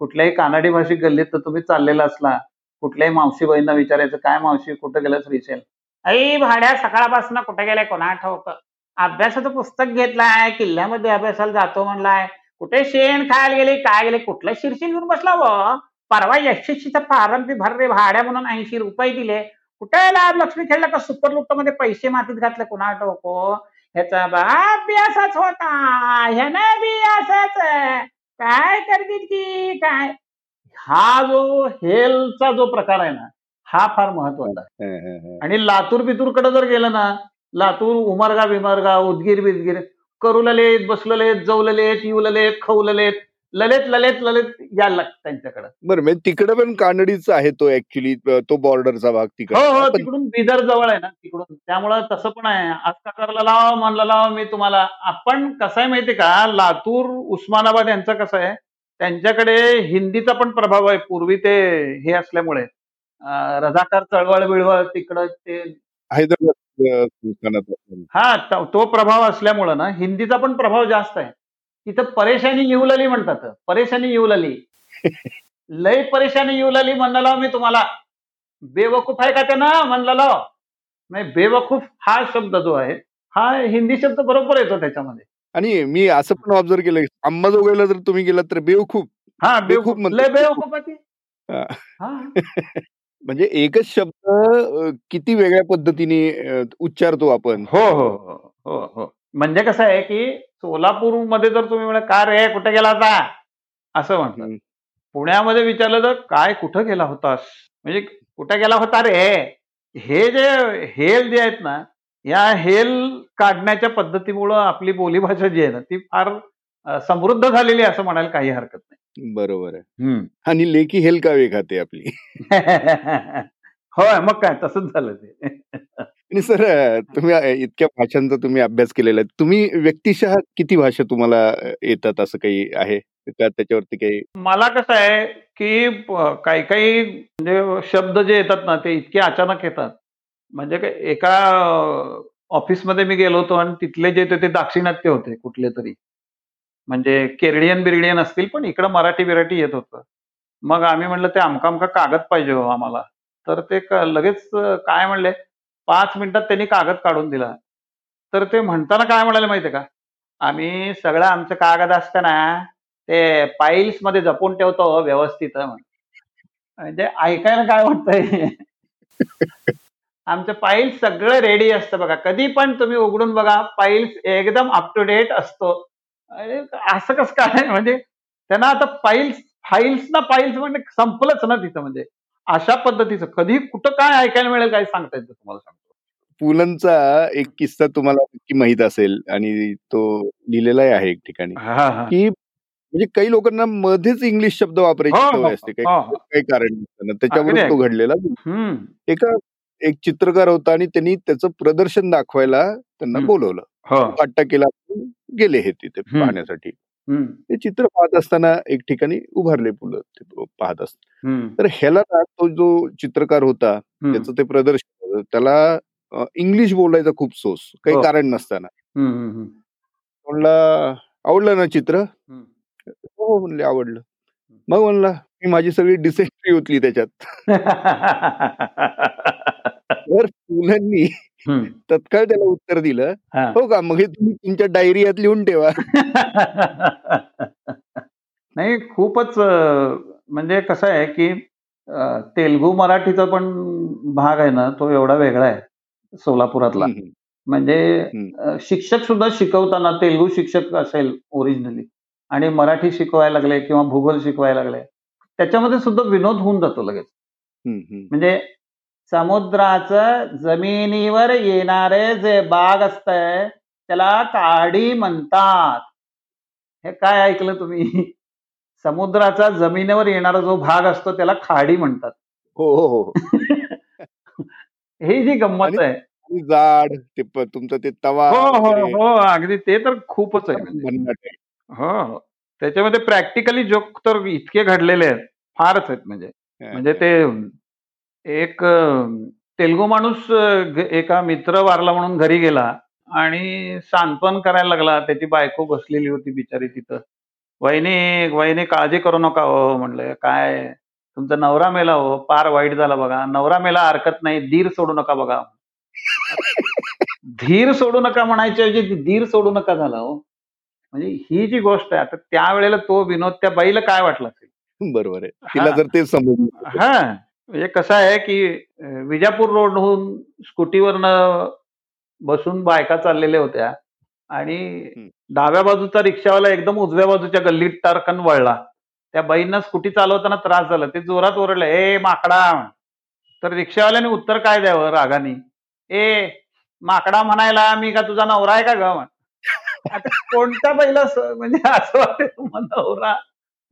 कुठल्याही कानाडी भाषिक गल्लीत तर तुम्ही चाललेला असला कुठल्याही मावशी बहिणींना विचारायचं काय मावशी कुठं गेल्यास रिसेल? अई भाड्या सकाळपासून कुठे गेलाय कोणा ठाऊक? अभ्यासाचं पुस्तक घेतलाय किल्ल्यामध्ये अभ्यासाला जातो म्हणलाय. कुठे शेण खायला गेले काय गेले कुठलं शिरशील घेऊन बसला व? परवा यशस्वीचा प्रारंभी भर रे भाड्या म्हणून ऐंशी रुपये दिले. कुठे लाभ लक्ष्मी खेळला का सुपर लुप्टमध्ये पैसे मातीत घातले कुणा ठोको ह्याचा बा अभ्यासच होता ह्यानं बी असंच. काय करतील की काय? हा जो हेलचा जो प्रकार आहे ना हा फार महत्त्वाचा आहे. हं, हं, हं. आणि लातूर बितूरकडे जर गेलं ना लातूर उमरगा बिमरगा उदगीर बिदगीर करू ललेत बसू ललेत जाऊ ललेत येऊ ललेत खाऊ ललेत ललेत ललेत ललेत यायला लागतं त्यांच्याकडे. बरं म्हणजे तिकडे पण कानडीच आहे तो ऍक्च्युली तो बॉर्डरचा भाग हो हो तिकडे पण तिकडून बिदर जवळ आहे ना तिकडून. त्यामुळं तसं पण आहे. आज करला लावा म्हणला लावा मी तुम्हाला. आपण कसं आहे माहितीये का लातूर उस्मानाबाद यांचं कसं आहे त्यांच्याकडे हिंदीचा पण प्रभाव आहे. पूर्वी ते हे असल्यामुळे. रजाकार चळवळ बिळवळ तिकडं ते हैदराबाद. हा त- तो प्रभाव असल्यामुळं ना हिंदीचा पण प्रभाव जास्त आहे. तिथं परेशानी येऊलली म्हणतात. परेशानी येऊलली [LAUGHS] लय परेशानी येऊलली म्हणलं मी तुम्हाला. बेवकूफ आहे का ते ना म्हणलं नाही बेवकूफ हा शब्द जो आहे हा हिंदी शब्द बरोबर येतो त्याच्यामध्ये. आणि मी असं पण ऑब्झर्व केलं अंबाजोगाईला जर तुम्ही गेलात तर बेवखूप हा बेवकूफ बेवकूफ. लय बेवकूफ आहे [LAUGHS] म्हणजे एकच शब्द किती वेगळ्या पद्धतीने उच्चारतो आपण? हो हो हो हो हो. म्हणजे कसं आहे की सोलापूरमध्ये जर तुम्ही म्हणा का रे कुठे गेला होता? असं म्हणतात. पुण्यामध्ये विचारलं तर काय कुठं गेला होतास? म्हणजे कुठे गेला होता रे? हे जे हेल जे आहेत ना या हेल काढण्याच्या पद्धतीमुळं आपली बोलीभाषा जी आहे ना ती फार समृद्ध झालेली असं म्हणायला काही हरकत नाही. बरोबर आहे. आणि लेखी हेल का वे खाते आपली. होय मग काय? तसंच झालं ते. आणि सर तुम्ही इतक्या भाषांचा तुम्ही अभ्यास केलेला आहे. तुम्ही व्यक्तिशः किती भाषा तुम्हाला येतात असं काही आहे? का त्याच्यावरती काही मला कसं आहे की काही काही म्हणजे शब्द जे येतात ना ते इतके अचानक येतात. म्हणजे काय एका ऑफिसमध्ये मी गेलो होतो आणि तिथले जे होते ते दाक्षिणात्य होते कुठले तरी. म्हणजे केरडियन बिरडियन असतील पण इकडं मराठी बिराठी येत होतं. मग आम्ही म्हणलं ते आमका आमका कागद पाहिजे हो आम्हाला. तर ते लगेच काय म्हणले पाच मिनिटात त्यांनी कागद काढून दिला. तर ते म्हणताना काय म्हणाले माहितीये का? आम्ही सगळं आमचं कागद असतं ना ते पाईल्समध्ये जपून ठेवतो हो व्यवस्थित. म्हण. म्हणजे ऐकायला काय वाटतंय? [LAUGHS] आमचं पाईल्स सगळं रेडी असतं बघा. कधी पण तुम्ही उघडून बघा पाईल्स एकदम अप टू डेट असतो. अरे, असं कसं काय? म्हणजे त्यांना आता पाईल्स फाईल्स ना पाईल्स म्हणजे संपलंच ना तिथं म्हणजे. अशा पद्धतीचं. कधी कुठं काय ऐकायला मिळेल काय सांगता येतं तुम्हाला सांगतो. पुलंचा एक किस्सा तुम्हाला नक्की माहीत असेल आणि तो लिहिलेलाही आहे एक ठिकाणी. की म्हणजे काही लोकांना मध्येच इंग्लिश शब्द वापरायची हो, सवय हो, असते. काही हो. काही कारण नसताना त्याच्यावरून तो. घडलेला. एका एक चित्रकार होता आणि त्यांनी त्याचं प्रदर्शन दाखवायला त्यांना. बोलवलं. वाटता केला. गेले हे तिथे. पाहण्यासाठी. ते चित्र पाहत असताना एक ठिकाणी उभारले फुलं ते पाहत हम्म, तर ह्याला ना तो जो चित्रकार होता त्याचं ते प्रदर्शन त्याला इंग्लिश बोलायचा खूप सोस काही हो. कारण नसताना. म्हणला आवडलं ना चित्र. हो हो म्हणले आवडलं. मग म्हणला मी माझी सगळी डिसेंट्री होतली त्याच्यात. [LAUGHS] तर पुलंनी तत्काळ त्याला उत्तर दिलं. हा. हो का? मग हे तुम्ही तुमच्या डायरीयात लिहून ठेवा. [LAUGHS] नाही खूपच अं, म्हणजे कसं आहे की अं, तेलुगू मराठीचा पण भाग आहे ना तो एवढा वेगळा आहे सोलापुरातला. म्हणजे. अं, शिक्षक सुद्धा शिकवताना तेलुगू शिक्षक असेल ओरिजिनली आणि मराठी शिकवायला लागले किंवा भूगोल शिकवायला लागले त्याच्यामध्ये सुद्धा विनोद होऊन जातो लगेच. म्हणजे समुद्राचं जमिनीवर येणारे जे बाग असतंय त्याला काडी म्हणतात. हे काय ऐकलं तुम्ही? समुद्राचा जमिनीवर येणारा जो भाग असतो त्याला खाडी म्हणतात. हो हो हो ही. जी गंमत आहे. जाड ते तुमचं ते तवा हो हो हो अगदी ते तर खूपच म्हणजे. आहे. हो हो. त्याच्यामध्ये प्रॅक्टिकली जोक तर इतके घडलेले आहेत. फारच आहेत म्हणजे. म्हणजे ते एक तेलगू माणूस एका मित्र वारला म्हणून घरी गेला आणि सांत्वन करायला लागला. त्याची बायको बसलेली होती बिचारी तिथं. वहिनी वहिनी काळजी करू नका हो म्हणलं. काय तुमचा नवरा मेला हो पार वाईट झाला बघा. नवरा मेला हरकत नाही धीर सोडू नका बघा. धीर सोडू नका म्हणायच्या ऐवजी धीर सोडू नका झाला हो. म्हणजे ही जी गोष्ट आहे आता त्यावेळेला तो विनोद त्या बाईला काय वाटला असेल? बरोबर आहे. तिला. जर ते समजलं हा. म्हणजे कसं आहे की विजापूर रोडहून स्कूटीवरनं बसून बायका चाललेल्या होत्या आणि. डाव्या बाजूचा रिक्षावाला एकदम उजव्या बाजूच्या गल्लीत टारकन वळला. त्या बाईंना स्कूटी चालवताना त्रास झाला. ते जोरात ओरडले ए माकडा तर रिक्षावाल्याने उत्तर काय द्यावं रागाने? ए माकडा म्हणायला मी का तुझा नवरा आहे का ग. आता कोणत्या बाईला स- म्हणजे असं वाटतं तुम्हाला नवरा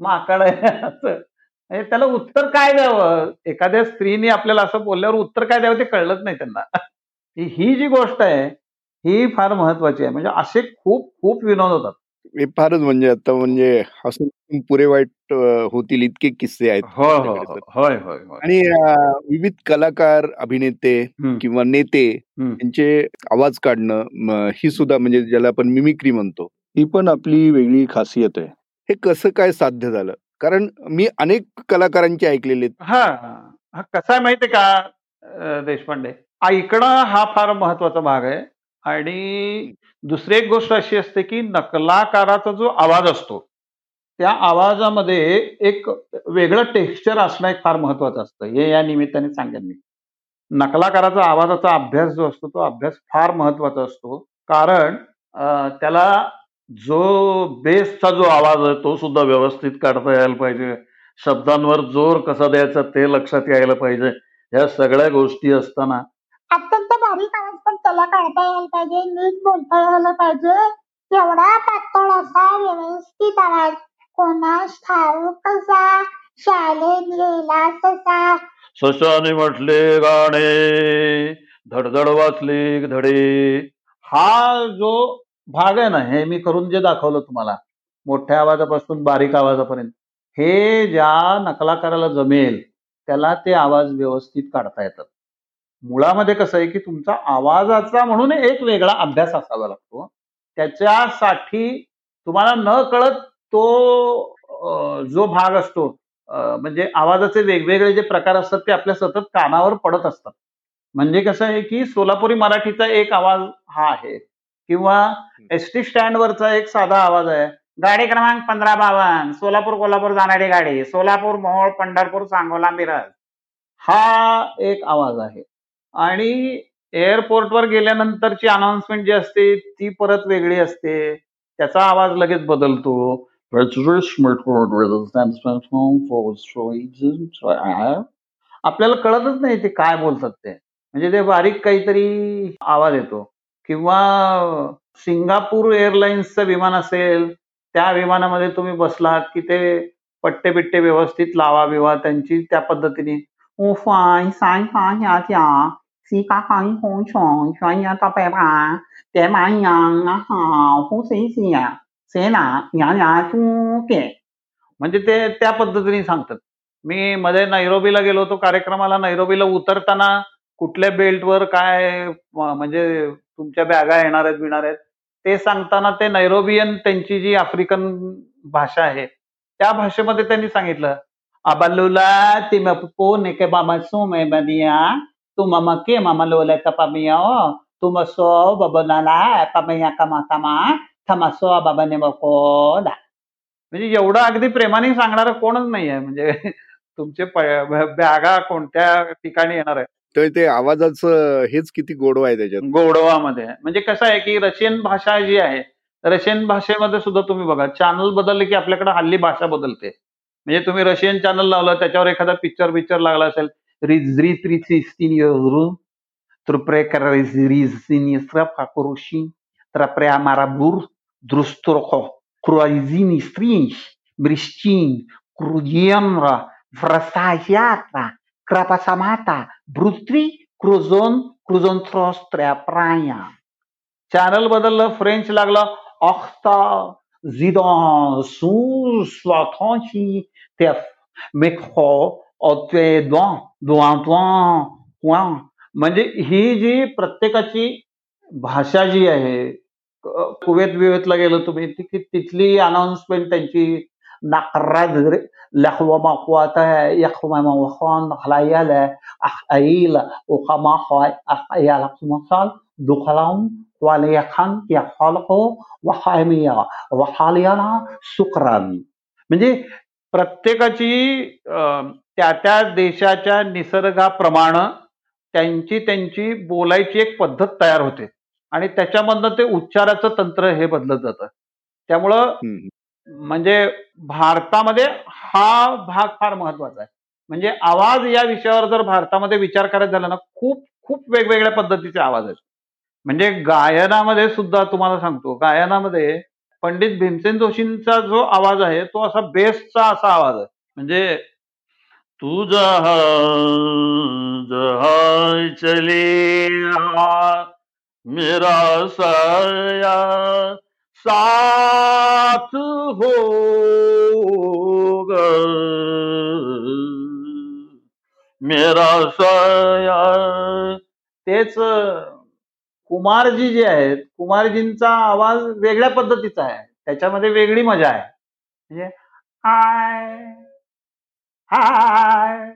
माकड आहे असं. म्हणजे त्याला उत्तर काय द्यावं? एखाद्या स्त्रीने आपल्याला असं बोलल्यावर उत्तर काय द्यावं ते कळलंच नाही त्यांना. [LAUGHS] ही जी गोष्ट आहे ही फार महत्वाची आहे. म्हणजे असे खूप खूप विनोद होतात. हे फारच म्हणजे आता म्हणजे हसून पुरे वाईट होतील इतके किस्से आहेत हो हो हो. होय होय आणि विविध कलाकार अभिनेते किंवा नेते. यांचे आवाज काढणं ही सुद्धा म्हणजे ज्याला आपण मिमिक्री म्हणतो ही पण आपली वेगळी खासियत आहे. हे कसं काय साध्य झालं? कारण मी अनेक कलाकारांचे ऐकलेले आहेत. हा हा कसा आहे माहितीये का देशपांडे? ऐकणं हा फार महत्त्वाचा भाग आहे आणि दुसरी एक गोष्ट अशी असते की नकलाकाराचा जो आवाज असतो त्या आवाजामध्ये एक वेगळं टेक्स्चर असणं एक फार महत्वाचं असतं. हे या निमित्ताने सांगेन मी. नकलाकाराचा आवाजाचा अभ्यास जो असतो तो अभ्यास फार महत्त्वाचा असतो. कारण त्याला जो बेसचा जो आवाज आहे तो सुद्धा व्यवस्थित काढता यायला पाहिजे. शब्दांवर जोर कसा द्यायचा ते लक्षात यायला पाहिजे. ह्या सगळ्या गोष्टी असताना अत्यंत बारीक आवाज पण त्याला काढता यायला पाहिजे नीट बोलता यायला पाहिजे. एवढा पातळ असा व्यवस्थित आवाज कोणास ठाऊक कसा? शाळेत गेला तसा. सशाने म्हटले गाणे धडधड वाचले धडे हा जो भाग आहे ना हे मी करून जे दाखवलं तुम्हाला मोठ्या आवाजापासून बारीक आवाजापर्यंत. हे ज्या नकलाकाराला जमेल त्याला ते आवाज व्यवस्थित काढता येतात. मुळामध्ये कसं आहे की तुमचा आवाजाचा म्हणून एक वेगळा अभ्यास असावा लागतो. त्याच्यासाठी तुम्हाला न कळत तो जो भाग असतो म्हणजे आवाजाचे वेगवेगळे जे प्रकार असतात ते आपल्या सतत कानावर पडत असतात. म्हणजे कसं आहे की सोलापुरी मराठीचा एक आवाज हा आहे. किंवा एस टी स्टँडवरचा एक साधा आवाज आहे. गाडी क्रमांक पंधरा बावन्न सोलापूर कोल्हापूर जाणारी गाडी सोलापूर मोहोळ पंढरपूर सांगोला मिरज. हा एक आवाज आहे. आणि एअरपोर्टवर गेल्यानंतरची अनाउन्समेंट जी असते ती परत वेगळी असते. त्याचा आवाज लगेच बदलतो. आपल्याला कळतच नाही ते काय बोलतात ते. म्हणजे ते बारीक काहीतरी आवाज येतो. किंवा सिंगापूर एअरलाइन्सचं विमान असेल त्या विमानामध्ये तुम्ही बसलात की ते पट्टे बिट्टे व्यवस्थित लावा बिवा त्यांची त्या पद्धतीने. ओ फाय साय फाय या त्या सी का फाय हो या पेपा ते मायांग हा हो, से सेना या. या के. म्हणजे ते त्या पद्धतीने सांगतात. मी मध्ये नैरोबीला गेलो होतो कार्यक्रमाला. नैरोबीला उतरताना कुठल्या बेल्टवर काय म्हणजे तुमच्या बॅगा येणार आहेत बिणार आहेत. ते सांगताना ते नैरोबियन त्यांची जी आफ्रिकन भाषा आहे त्या भाषेमध्ये त्यांनी सांगितलं abalula ti mapupone ke mama sume badia मामा mama ke mama lola tapamio tu maso babanala pamaya kama kama थमासो बाबाने Bakoda म्हणजे एवढं अगदी प्रेमाने सांगणार कोणच नाही आहे म्हणजे तुमचे बॅगा कोणत्या ठिकाणी येणार आहे तर ते आवाजाचं हेच किती गोडवा आहे त्याच्यात. गोडवामध्ये म्हणजे कसं आहे की रशियन भाषा जी आहे रशियन भाषेमध्ये सुद्धा तुम्ही बघा चॅनल बदलले की आपल्याकडे हल्ली भाषा बदलते. म्हणजे तुम्ही रशियन चॅनल लावलं त्याच्यावर एखादा पिक्चर पिक्चर लागला असेल रिज री त्री सिस्तीन योरू ट्रुप्रे रिज फाकुरुशी ट्रप्रे amarabur drustroko cruazini strinch bristin crudiemra vrasajata krapasamata brutri cruzon cruzontrostrea praia channel बदललं फ्रेंच लागलं ऑक्ता झिडॉन सू स्वाथॉची ते मेखो ऑते द्वां द्वां द्वां म्हणजे ही जी प्रत्येकाची भाषा जी आहे कुवेत विवेतला गेलो तुम्ही ती तिथली अनाउन्समेंट त्यांची नाकरा लखवा माखवाता है यखवा माखवान हलायाल अखईल उखमा खाय अखयाल मसाल दुखलाम वालयाखान या खालको वहामिया वहालियाना शुक्रान म्हणजे प्रत्येकाची त्या त्या देशाच्या निसर्गाप्रमाणे त्यांची त्यांची बोलायची एक पद्धत तयार होते. आणि त्याच्यामधनं ते उच्चाराचं तंत्र हे बदलत जातं. त्यामुळं म्हणजे भारतामध्ये हा भाग फार महत्त्वाचा आहे. म्हणजे आवाज या विषयावर जर भारतामध्ये विचार करायचा झाला ना खूप खूप वेगवेगळ्या पद्धतीचे आवाज आहेत. म्हणजे गायनामध्ये सुद्धा तुम्हाला सांगतो गायनामध्ये पंडित भीमसेन जोशींचा जो आवाज आहे तो असा बेस्टचा असा आवाज आहे. म्हणजे तू जहा चले मेरा साया साथ हो मेरा सया तेच कुमारजी जे आहेत कुमारजींचा आवाज वेगळ्या पद्धतीचा आहे. त्याच्यामध्ये वेगळी मजा आहे. म्हणजे आय हाय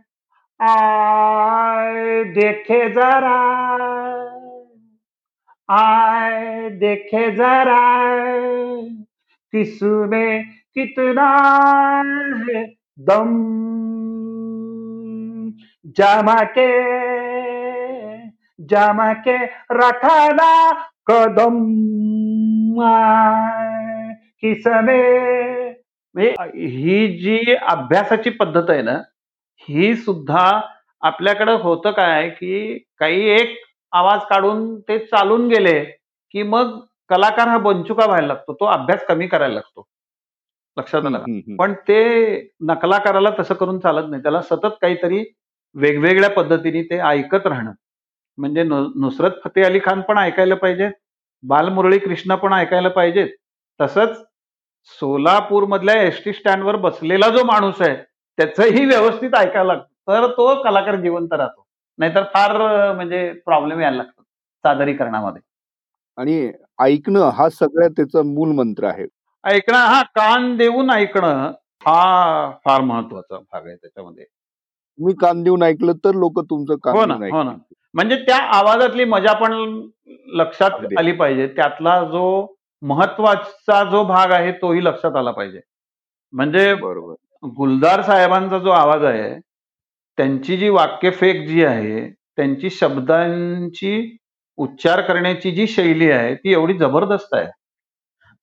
आय देखे जरा आय देखे जरा किसने कितना है दम। जमा के जमा के रखना कदम किसने ही जी अभ्यासाची पद्धत आहे ना ही सुद्धा आपल्याकडे होतं काय की काही एक आवाज काढून ते चालून गेले की मग कलाकार हा बंचुका व्हायला लागतो तो अभ्यास कमी करायला लागतो. लक्षात आलं. पण ते नकलाकाराला तसं करून चालत नाही. त्याला सतत काहीतरी वेगवेगळ्या पद्धतीने ते ऐकत राहणं. म्हणजे नुसरत फतेह अली खान पण ऐकायला पाहिजे बालमुरळी कृष्ण पण ऐकायला पाहिजेत. तसंच सोलापूर मधल्या एस टी स्टँडवर बसलेला जो माणूस आहे त्याचंही व्यवस्थित ऐकायला लागतं. तर तो कलाकार जिवंत राहतो. नाहीतर फार म्हणजे प्रॉब्लेम यायला लागतो सादरीकरणामध्ये. आणि ऐकणं हा सगळ्यात त्याचा मूल मंत्र आहे. ऐकणं हा कान देऊन ऐकणं हा फार महत्त्वाचा भाग आहे त्याच्यामध्ये. तुम्ही कान देऊन ऐकलं तर लोक तुमचं कान हो ना, हो ना. म्हणजे त्या आवाजातली मजा पण लक्षात. आली पाहिजे. त्यातला जो महत्त्वाचा जो भाग आहे तोही लक्षात आला पाहिजे. म्हणजे बरोबर. गुलदार साहेबांचा जो आवाज आहे त्यांची जी वाक्यफेक जी आहे त्यांची शब्दांची उच्चार करण्याची जी शैली आहे ती एवढी जबरदस्त आहे.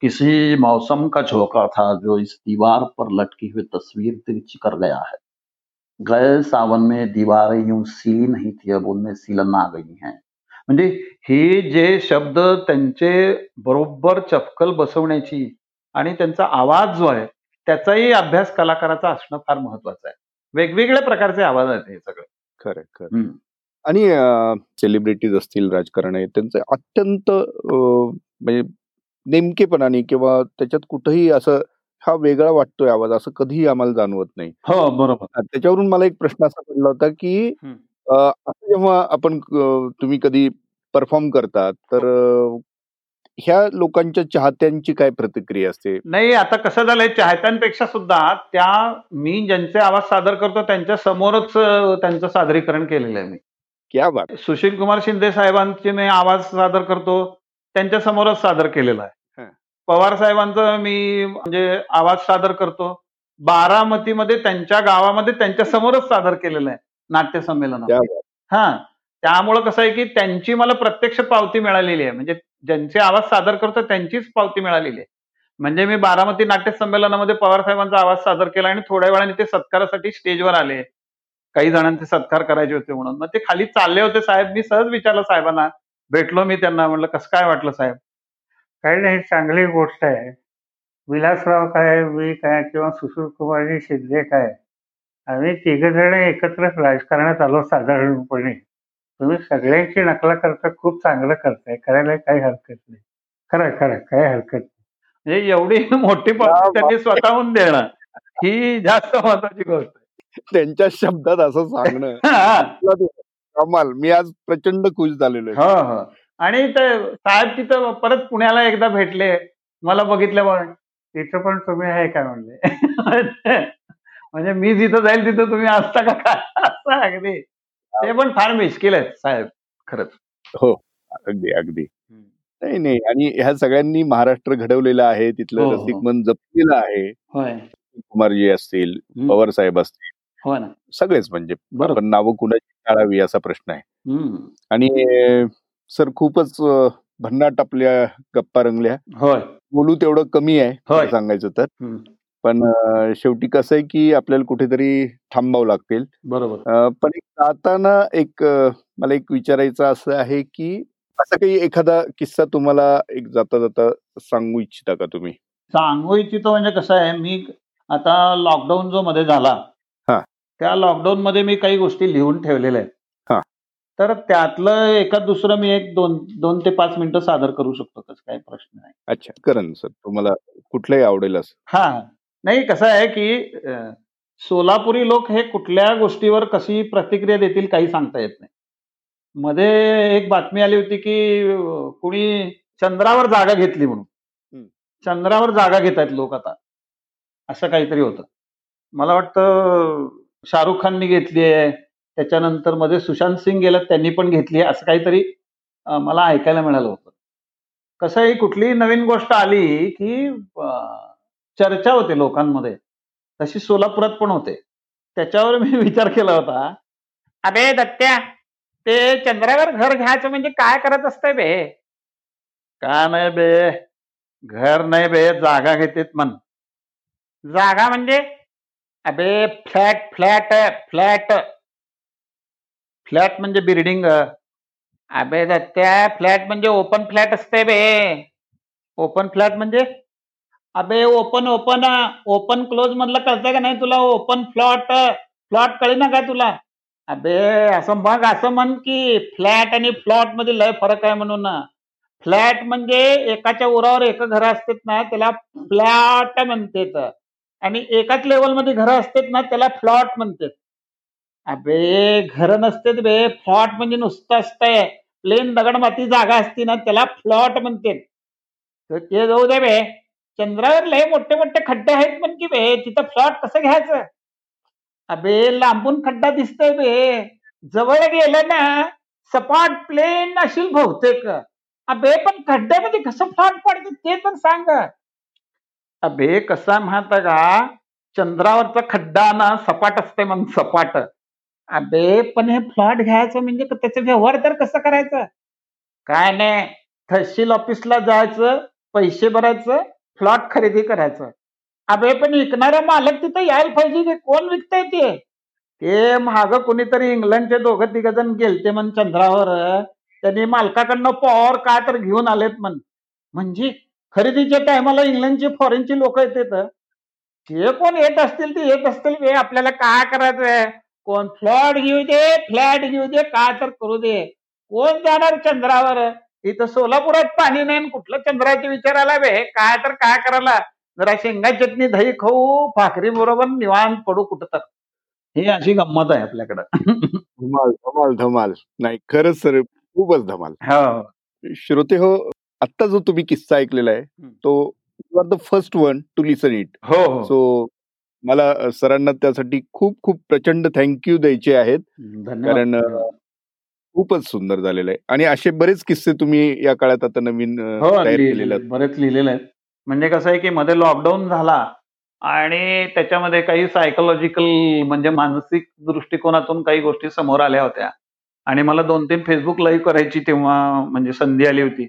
किसी मौसम का झोंका था जो इस दीवार पर लटकी हुई तस्वीर तिरछी कर गया है। गए सावन में दीवारें यूं सीली नहीं थी अब उनमें सीलन आ गई हैं। म्हणजे हे जे शब्द त्यांचे बरोबर चपकल बसवण्याची आणि त्यांचा आवाज जो आहे त्याचाही अभ्यास कलाकाराचा असणं फार महत्वाचं आहे. वेगवेगळ्या प्रकारचे आवाज आहेत हे सगळे. खरं खरं. आणि सेलिब्रिटीज असतील राजकारण आहे त्यांचं अत्यंत म्हणजे नेमकेपणाने किंवा त्याच्यात कुठंही असं हा वेगळा वाटतोय आवाज असं कधीही आम्हाला जाणवत नाही. हो बरोबर. त्याच्यावरून मला एक प्रश्न असा पडला होता की असं जेव्हा आपण तुम्ही कधी परफॉर्म करतात तर ह्या लोकांच्या चाहत्यांची काय प्रतिक्रिया असते? नाही आता कसं झालंय चाहत्यांपेक्षा सुद्धा त्या मी ज्यांचे आवाज सादर करतो त्यांच्या समोरच त्यांचं सादरीकरण केलेलं आहे मी. क्या बात सुशील कुमार शिंदे साहेबांचे मी आवाज सादर करतो त्यांच्या समोरच सादर केलेला आहे. पवार साहेबांचं मी म्हणजे आवाज सादर करतो बारामतीमध्ये त्यांच्या गावामध्ये त्यांच्या समोरच सादर केलेलं आहे नाट्य बात हा त्यामुळं कसं आहे की त्यांची मला प्रत्यक्ष पावती मिळालेली आहे म्हणजे ज्यांचे आवाज सादर करतो त्यांचीच पावती मिळालेली आहे. म्हणजे मी बारामती नाट्य संमेलनामध्ये पवार साहेबांचा आवाज सादर केला आणि थोड्या वेळाने ते सत्कारासाठी स्टेजवर आले. काही जणांचे सत्कार करायचे होते म्हणून. मग ते खाली चालले होते साहेब. मी सहज विचारलं साहेबांना भेटलो मी त्यांना. म्हणलं कसं काय वाटलं साहेब? काही नाही चांगली गोष्ट आहे. विलासराव काय मी काय किंवा सुशील कुमारजी शिंदे काय आम्ही तिघ जण एकत्रच राजकारणात आलो साधारणपणे. तुम्ही सगळ्यांची नकला करता खूप चांगलं करताय. करायला काही हरकत नाही. खरं खरं काही हरकत नाही. म्हणजे एवढी मोठी त्यांनी स्वतःहून देणं ही जास्त महत्वाची गोष्ट आहे. त्यांच्या शब्दात असं सांगणं. [LAUGHS] हा. कमाल. मी आज प्रचंड खुश झालेलो आहे. हो हो. आणि ते साहेब तिथं परत पुण्याला एकदा भेटले. मला बघितल्यावर तिथं पण तुम्ही आहे का? म्हणले. [LAUGHS] म्हणजे मी जिथं जाईल तिथं तुम्ही असता का? काय [LAUGHS] असं अगदी. ते पण फार मिश्किल आहेत साहेब खरंच. अगदी अगदी. नाही नाही. आणि ह्या सगळ्यांनी महाराष्ट्र घडवलेलं आहे. तिथलं हो, हो. रसिक मन जपलेलं आहे. कुमारजी असतील. पवार साहेब असतील हो ना. सगळेच म्हणजे. बरोबर. पण नावं कुणाची टाळावी असा प्रश्न आहे. आणि सर खूपच भन्नाट आपल्या गप्पा रंगल्या होय. बोलू तेवढं कमी आहे सांगायचं तर. पण शेवटी कसं आहे की आपल्याला कुठेतरी थांबावं लागतील. बरोबर. पण एक जाताना एक मला एक विचारायचं असं आहे की असं काही एखादा किस्सा तुम्हाला एक जाता जाता सांगू इच्छिता का तुम्ही? सांगू इच्छितो म्हणजे कसं आहे मी आता लॉकडाऊन जो मध्ये झाला. त्या लॉकडाऊन मध्ये मी काही गोष्टी लिहून ठेवलेल्या हा. आहेत तर त्यातलं एखाद दुसरं मी एक दोन दोन ते पाच मिनिटं सादर करू शकतो तसं काही प्रश्न नाही. अच्छा करण सर तुम्हाला कुठलंही आवडेल असं. हा नाही कसं आहे की सोलापुरी लोक हे कुठल्या गोष्टीवर कशी प्रतिक्रिया देतील काही सांगता येत नाही. मध्ये एक बातमी आली होती की कुणी चंद्रावर जागा घेतली म्हणून. चंद्रावर जागा घेत आहेत लोक आता. असं काहीतरी होतं. मला वाटतं शाहरुख खाननी घेतली आहे. त्याच्यानंतरमध्ये सुशांत सिंग गेलं त्यांनी पण घेतली आहे. असं काहीतरी मला ऐकायला मिळालं होतं. कसं आहे कुठलीही नवीन गोष्ट आली की चर्चा होते लोकांमध्ये. तशी सोलापुरात पण होते. त्याच्यावर मी [LAUGHS] विचार केला होता. अबे दत्त्या ते चंद्रावर घर घ्यायचं म्हणजे काय करत असतंय बे? का नाही बे? घर नाही बे जागा घेतेत मन जागा म्हणजे? अबे फ्लॅट फ्लॅट फ्लॅट. फ्लॅट म्हणजे बिल्डिंग. अबे दत्त्या फ्लॅट म्हणजे ओपन फ्लॅट असते बे. ओपन फ्लॅट म्हणजे? अबे ओपन ओपन. ओपन क्लोज मधलं कळतंय का नाही तुला? Open float. फ्लॉट कळे ना काय तुला? अबे असं मग असं म्हण की फ्लॅट आणि फ्लॉटमध्ये लय फरक आहे म्हणून. फ्लॅट म्हणजे एकाच्या उरावर एक घर असतात ना त्याला फ्लॅट म्हणतात. आणि एकाच लेवलमध्ये घरं असतात ना त्याला फ्लॉट म्हणतात. अबे घर नसतात बे. फ्लॉट म्हणजे नुसतं असतंय. प्लेन दगड माती जागा असती ना त्याला फ्लॉट म्हणतात. तर ते जाऊ दे बे. चंद्रावर लय मोठे मोठे खड्डे आहेत पण की बे. तिथं फ्लॉट कसं घ्यायचं? अबे लांबून खड्डा दिसतोय बे. जवळ गेलं ना सपाट प्लेन असेल बहुतेक. अबे पण खड्ड्यामध्ये कसं फ्लॉट पडतं ते पण सांग. अबे कसा म्हणता का? चंद्रावरचा खड्डा ना सपाट असते मग सपाट. अबे पण हे फ्लॉट घ्यायचं म्हणजे त्याचा व्यवहार तर कसं करायचं? काय नाही. तहसील ऑफिसला जायचं पैसे भरायचं फ्लॉट खरेदी करायचं. अबे पण विकणारा मालक तिथं यायला पाहिजे की कोण विकताय ते? ते माग कोणीतरी इंग्लंडचे दोघं तिघ जण गेलते म्हण चंद्रावर. त्यांनी मालकाकडनं पॉवर काय तर घेऊन आलेत म्हण. म्हणजे खरेदीच्या टायमाला इंग्लंडचे फॉरेनचे लोक येतात जे कोण येत असतील ते येत असतील बे आपल्याला काय करायचंय? कोण फ्लॅट घेऊ दे फ्लॅट घेऊ दे काय तर करू दे. कोण जाणार चंद्रावर? इथं सोलापुरात पाणी नाही कुठलं चंद्राचे विचारायला बे काय तर काय करायला? जरा शेंगा चटणी दही खाऊ. भाकरी बरोबर निवांत पडू कुठं तर ही अशी गंमत आहे आपल्याकडं. धमाल धमाल धमाल. नाही खरंच सर खूपच धमाल. हो. श्रोते हो आत्ता जो तुम्ही किस्सा ऐकलेला आहे तो you are the first one to listen it हो हो. सो मला अ, सरांना त्यासाठी खूप खूप प्रचंड थँक्यू द्यायचे आहेत. कारण, खूपच सुंदर झालेलं आहे. आणि असे बरेच किस्से तुम्ही या काळात आता नवीन हो तयार केलेले बरेच लिहिलेले आहेत. म्हणजे कसं आहे की मध्ये लॉकडाऊन झाला आणि त्याच्यामध्ये काही सायकोलॉजिकल म्हणजे मानसिक दृष्टिकोनातून काही गोष्टी समोर आल्या होत्या. आणि मला दोन तीन फेसबुक लाईव्ह करायची तेव्हा म्हणजे संधी आली होती.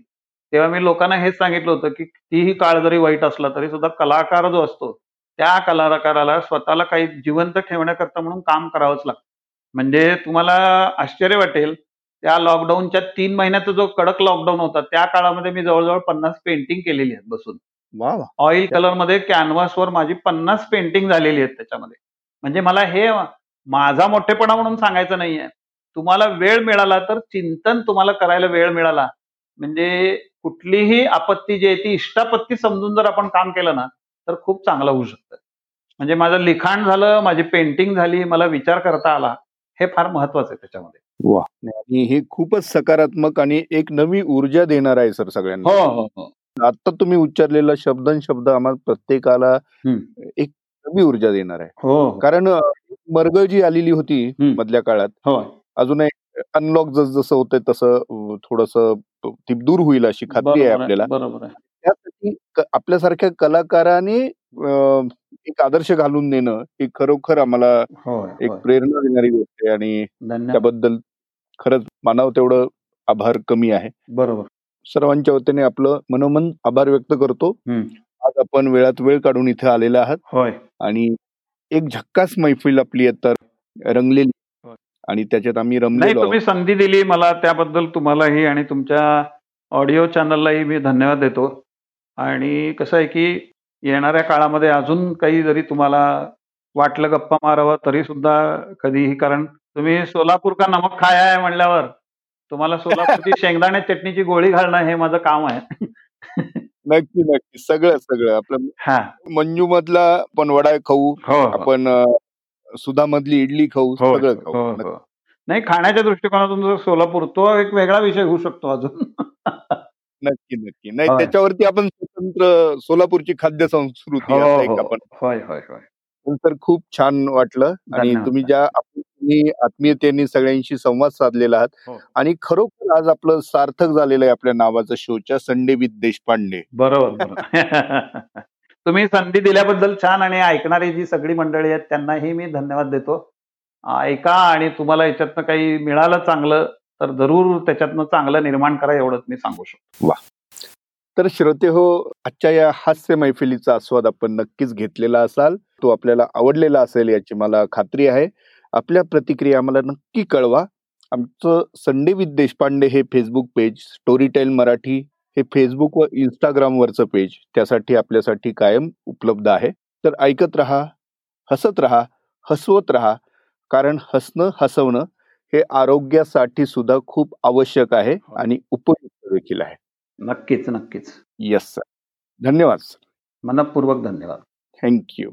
तेव्हा मी लोकांना हेच सांगितलं होतं की कितीही काळ जरी वाईट असला तरी सुद्धा कलाकार जो असतो त्या कलाकाराला स्वतःला काही जिवंत ठेवण्याकरता म्हणून काम करावंच लागतं. म्हणजे तुम्हाला आश्चर्य वाटेल त्या लॉकडाऊनच्या तीन महिन्याचा जो कडक लॉकडाऊन होता त्या काळामध्ये मी जवळजवळ पन्नास पेंटिंग केलेली आहेत बसून. ऑइल कलरमध्ये कॅनव्हासवर माझी पन्नास पेंटिंग झालेली आहेत त्याच्यामध्ये. म्हणजे मला हे माझा मोठेपणा म्हणून सांगायचं नाहीये. तुम्हाला वेळ मिळाला तर चिंतन तुम्हाला करायला वेळ मिळाला. म्हणजे कुठलीही आपत्ती जी आहे ती इष्टापत्ती समजून जर आपण काम केलं ना तर खूप चांगलं होऊ शकतं. म्हणजे माझं लिखाण झालं माझी पेंटिंग झाली मला विचार करता आला हे फार महत्वाचं आहे त्याच्यामध्ये. वा. आणि हे खूपच सकारात्मक आणि एक नवी ऊर्जा देणार आहे सर सगळ्यांना. हो हो हो. आता तुम्ही उच्चारलेला शब्दन शब्द आम्हाला प्रत्येकाला. एक नवी ऊर्जा देणार आहे. हो कारण मर्ग जी आलेली होती. मधल्या काळात हो. अजून अनलॉक जस जसं होतंय तसं थोडस ती दूर होईल अशी खात्री आहे आपल्याला. बरोबर त्यासाठी आपल्यासारख्या कलाकाराने एक आदर्श घालून देणं ही खरोखर आम्हाला एक. प्रेरणा देणारी गोष्ट आहे आणि त्याबद्दल खरंच मानावं तेवढं आभार कमी आहे. बरोबर. सर्वांच्या वतीने आपलं मनोमन आभार व्यक्त करतो. आज आपण वेळात वेळ काढून इथे आलेले आहात. आणि एक झक्कास मैफिल आपली आता रंगलेली. आणि त्याच्यात आम्ही नाही रमलेलो तुम्ही. संधी दिली मला त्याबद्दल तुम्हालाही आणि तुमच्या ऑडिओ चॅनललाही मी धन्यवाद देतो. आणि कसं आहे की येणाऱ्या काळामध्ये अजून काही जरी तुम्हाला वाटलं गप्पा मारावं तरी सुद्धा कधीही कारण तुम्ही सोलापूर का नमक खाया आहे म्हणल्यावर तुम्हाला सोलापूरची [LAUGHS] शेंगदाणे चटणीची गोळी घालणं हे माझं काम आहे. नक्की नक्की. सगळं सगळं. आपलं हा. मंजू मधला पण वडा खाऊ. हो हो. आपण सुधा मधली इडली खाऊ हो सगळं हो खाऊ हो नाही खाण्याच्या दृष्टिकोनातून जर सोलापूर तो एक वेगळा विषय होऊ शकतो अजून. नक्की नक्की. नाही. त्याच्यावरती आपण स्वतंत्र सोलापूरची खाद्य संस्कृती हो हो. आपण होय होय होय. तर खूप छान वाटलं आणि. तुम्ही ज्या आत्मीयतेने सगळ्यांशी संवाद साधलेला आहात हो. आणि खरोखर आज आपलं सार्थक झालेलं आहे आपल्या नावाचं शोच्या संडे विथ देशपांडे. बरोबर. [LAUGHS] तुम्ही संधी दिल्याबद्दल छान आणि ऐकणारी जी सगळी मंडळी आहेत त्यांनाही मी धन्यवाद देतो. ऐका आणि तुम्हाला याच्यातनं काही मिळालं चांगलं तर जरूर त्याच्यातनं चांगलं निर्माण करा एवढंच मी सांगू शकतो. वा. तर श्रोते हो आजच्या या हास्य मैफिलीचा आस्वाद आपण नक्कीच घेतलेला असाल. तो आपल्याला आवडलेला असेल याची मला खात्री आहे. आपल्या प्रतिक्रिया आम्हाला नक्की कळवा. आमचं संडे विथ देशपांडे हे Facebook page story tell Marathi हे फेसबुक व इंस्टाग्रामवरचं पेज त्यासाठी आपल्यासाठी कायम उपलब्ध आहे. तर ऐकत रहा हसत रहा हसवत रहा कारण हसणं हसवणं हे आरोग्यासाठी सुद्धा खूप आवश्यक आहे आणि उपयुक्त देखील आहे. नक्कीच नक्कीच. येस सर धन्यवाद सर मनपूर्वक धन्यवाद. थँक्यू